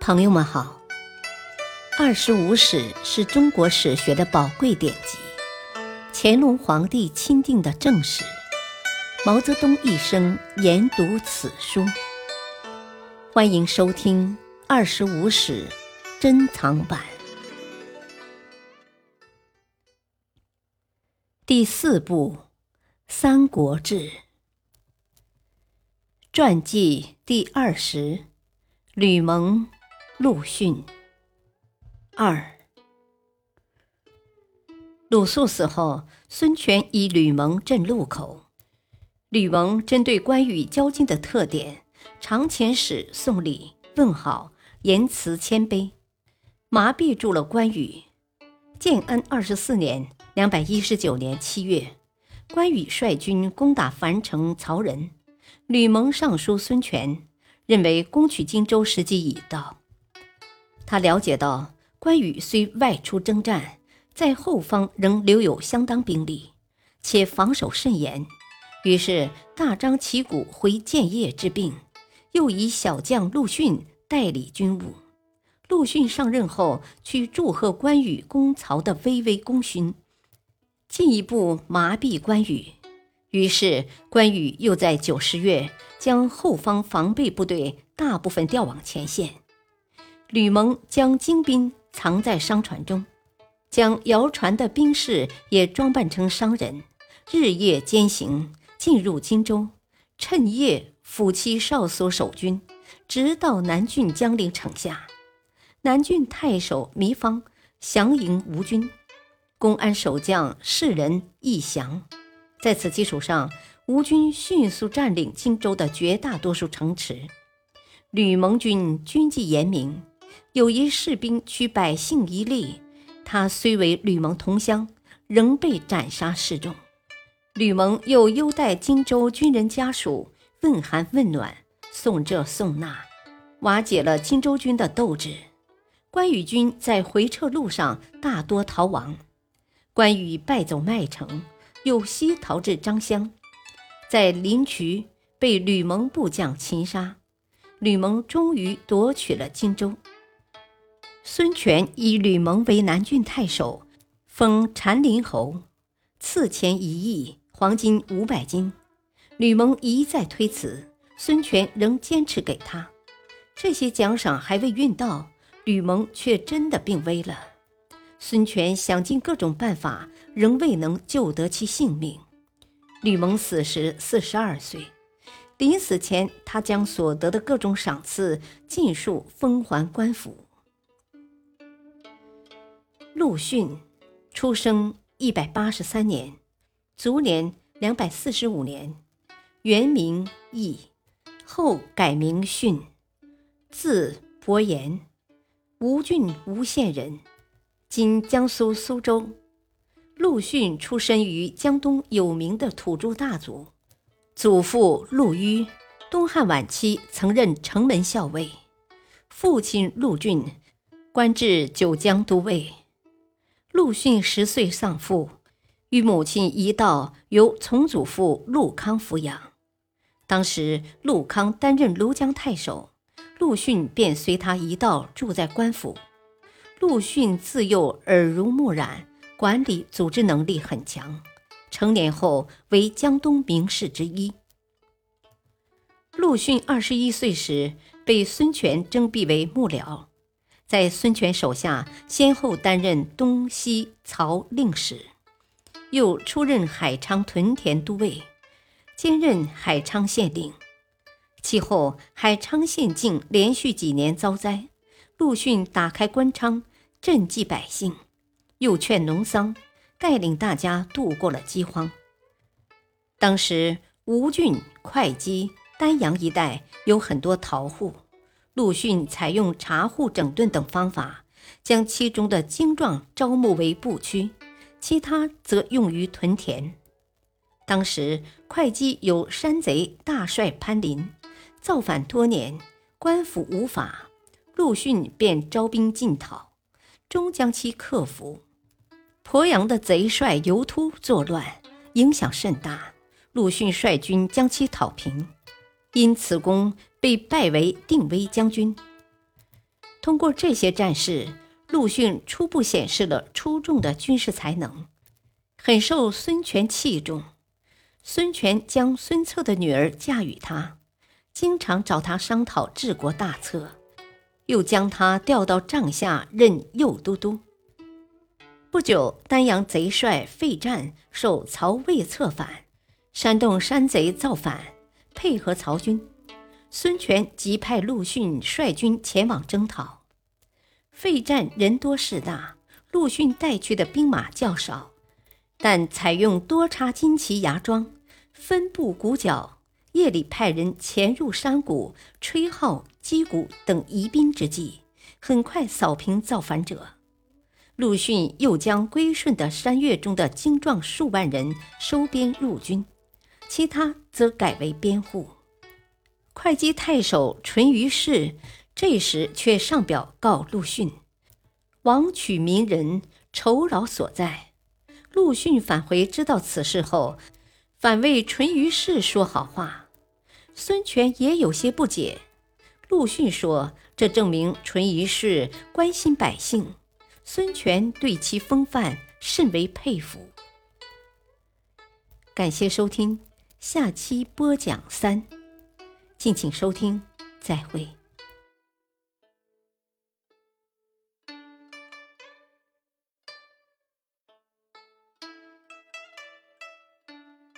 朋友们好，《二十五史》是中国史学的宝贵典籍，乾隆皇帝钦定的正史。毛泽东一生研读此书。欢迎收听《二十五史》珍藏版第四部《三国志》传记第二十：吕蒙。陆逊二，鲁肃死后，孙权以吕蒙镇路口。吕蒙针对关羽交金的特点，常遣使送礼问好，言辞谦卑，麻痹住了关羽。建安二十四年（两百一十九年）七月，关羽率军攻打樊城曹仁，吕蒙上书孙权，认为攻取荆州时机已到。他了解到，关羽虽外出征战，在后方仍留有相当兵力，且防守甚严，于是大张旗鼓回建业治病，又以小将陆逊代理军务。陆逊上任后，去祝贺关羽攻曹的巍巍功勋，进一步麻痹关羽。于是关羽又在九十月将后方防备部队大部分调往前线。吕蒙将精兵藏在商船中，将摇船的兵士也装扮成商人，日夜兼行，进入荆州，趁夜抚妻少所守军，直到南郡江陵城下。南郡太守糜芳降迎吴军，公安守将士人亦降。在此基础上，吴军迅速占领荆州的绝大多数城池。吕蒙军军纪严明。有一士兵取百姓一粒，他虽为吕蒙同乡，仍被斩杀示众。吕蒙又优待荆州军人家属，问寒问暖，送这送那，瓦解了荆州军的斗志。关羽军在回撤路上大多逃亡，关羽败走麦城，又西逃至张乡，在临渠被吕蒙部将擒杀。吕蒙终于夺取了荆州。孙权以吕蒙为南郡太守，封禅林侯，赐钱一亿，黄金五百斤。吕蒙一再推辞，孙权仍坚持给他。这些奖赏还未运到，吕蒙却真的病危了。孙权想尽各种办法，仍未能救得其性命。吕蒙死时四十二岁，临死前，他将所得的各种赏赐尽数封还官府。陆逊，出生一百八十三年，卒年两百四十五年，原名义，后改名逊，字伯言，吴郡吴县人，今江苏苏州。陆逊出身于江东有名的土著大族，祖父陆虞，东汉晚期曾任城门校尉，父亲陆俊，官至九江都尉。陆逊十岁丧父，与母亲一道由从祖父陆康抚养。当时陆康担任庐江太守，陆逊便随他一道住在官府。陆逊自幼耳濡目染，管理组织能力很强。成年后为江东名士之一。陆逊二十一岁时被孙权征辟为幕僚。在孙权手下，先后担任东西曹令史，又出任海昌屯田都尉，兼任海昌县令。其后，海昌县境连续几年遭灾，陆逊打开关仓赈济百姓，又劝农桑，带领大家度过了饥荒。当时，吴郡、会稽、丹阳一带有很多逃户。陆逊采用查户整顿等方法，将其中的精壮招募为部区，其他则用于屯田。当时会稽有山贼大帅潘林，造反多年，官府无法，陆逊便招兵进讨，终将其克服。鄱阳的贼帅尤突作乱，影响甚大，陆逊率军将其讨平。因此功被拜为定威将军。通过这些战事，陆逊初步显示了出众的军事才能，很受孙权器重。孙权将孙策的女儿嫁与他，经常找他商讨治国大策，又将他调到帐下任右都督。不久，丹阳贼帅费战受曹魏策反，煽动山贼造反，配合曹军。孙权即派陆逊率军前往征讨。费战人多势大，陆逊带去的兵马较少，但采用多插旌旗牙桩，分布鼓角，夜里派人潜入山谷，吹号、击鼓等疑兵之计，很快扫平造反者。陆逊又将归顺的山岳中的精壮数万人收编入军，其他则改为边户。会稽太守淳于氏这时却上表告陆逊：“王取名人，酬劳所在。”陆逊返回知道此事后，反为淳于氏说好话。孙权也有些不解。陆逊说：“这证明淳于氏关心百姓。”孙权对其风范甚为佩服。感谢收听，下期播讲三，敬请收听，再会。